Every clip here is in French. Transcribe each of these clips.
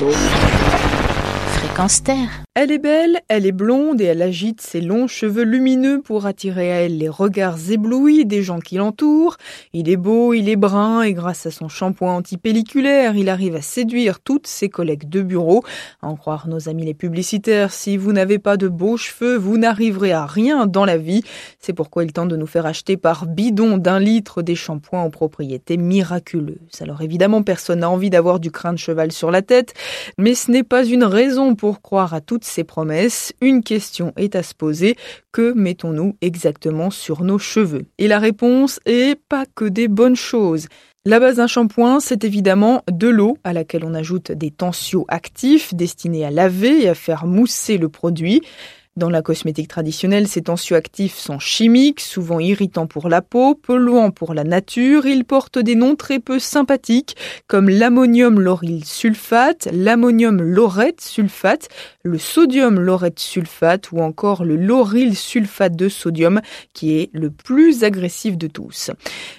novo. Elle est belle, elle est blonde et elle agite ses longs cheveux lumineux pour attirer à elle les regards éblouis des gens qui l'entourent. Il est beau, il est brun et grâce à son shampoing antipelliculaire, il arrive à séduire toutes ses collègues de bureau. À en croire nos amis les publicitaires, si vous n'avez pas de beaux cheveux, vous n'arriverez à rien dans la vie. C'est pourquoi il tente de nous faire acheter par bidon d'un litre des shampoings aux propriétés miraculeuses. Alors évidemment, personne n'a envie d'avoir du crin de cheval sur la tête, mais ce n'est pas une raison pour croire à toutes ces promesses, une question est à se poser. Que mettons-nous exactement sur nos cheveux? Et la réponse est pas que des bonnes choses. La base d'un shampoing, c'est évidemment de l'eau à laquelle on ajoute des tensioactifs destinés à laver et à faire mousser le produit. Dans la cosmétique traditionnelle, ces tensioactifs sont chimiques, souvent irritants pour la peau, polluants pour la nature. Ils portent des noms très peu sympathiques, comme l'ammonium lauryl sulfate, l'ammonium laurette sulfate, le sodium laurette sulfate ou encore le lauryl sulfate de sodium, qui est le plus agressif de tous.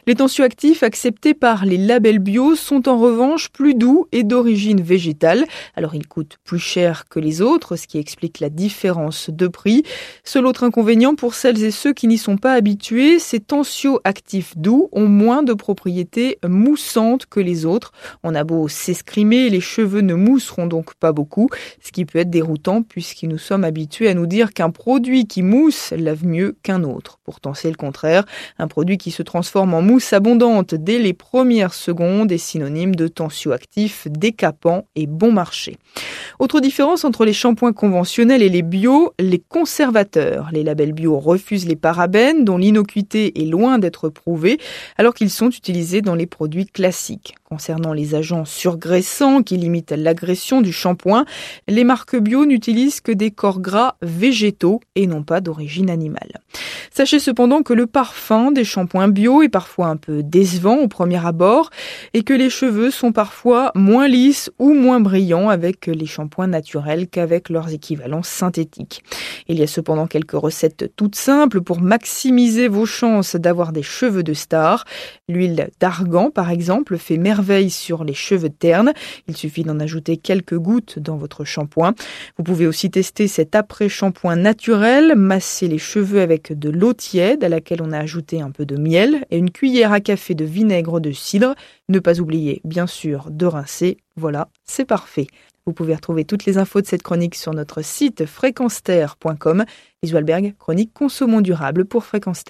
Les tensioactifs acceptés par les labels bio sont en revanche plus doux et d'origine végétale. Alors ils coûtent plus cher que les autres, ce qui explique la différence de prix. Seul autre inconvénient pour celles et ceux qui n'y sont pas habitués, ces tensioactifs doux ont moins de propriétés moussantes que les autres. On a beau s'escrimer, les cheveux ne mousseront donc pas beaucoup, ce qui peut être déroutant puisque nous sommes habitués à nous dire qu'un produit qui mousse lave mieux qu'un autre. Pourtant c'est le contraire. Un produit qui se transforme en mousse abondante dès les premières secondes est synonyme de tensioactif décapant et bon marché. Autre différence entre les shampoings conventionnels et les bio, conservateurs. Les labels bio refusent les parabènes dont l'innocuité est loin d'être prouvée alors qu'ils sont utilisés dans les produits classiques. Concernant les agents surgraissants qui limitent l'agression du shampoing, les marques bio n'utilisent que des corps gras végétaux et non pas d'origine animale. Sachez cependant que le parfum des shampoings bio est parfois un peu décevant au premier abord et que les cheveux sont parfois moins lisses ou moins brillants avec les shampoings naturels qu'avec leurs équivalents synthétiques. Il y a cependant quelques recettes toutes simples pour maximiser vos chances d'avoir des cheveux de star. L'huile d'argan, par exemple, fait merveille sur les cheveux ternes. Il suffit d'en ajouter quelques gouttes dans votre shampoing. Vous pouvez aussi tester cet après-shampoing naturel, masser les cheveux avec de l'eau tiède à laquelle on a ajouté un peu de miel et une cuillère à café de vinaigre de cidre. Ne pas oublier, bien sûr, de rincer. Voilà, c'est parfait. Vous pouvez retrouver toutes les infos de cette chronique sur notre site fréquenceterre.com. Isualberg, chronique consommons durable pour Fréquence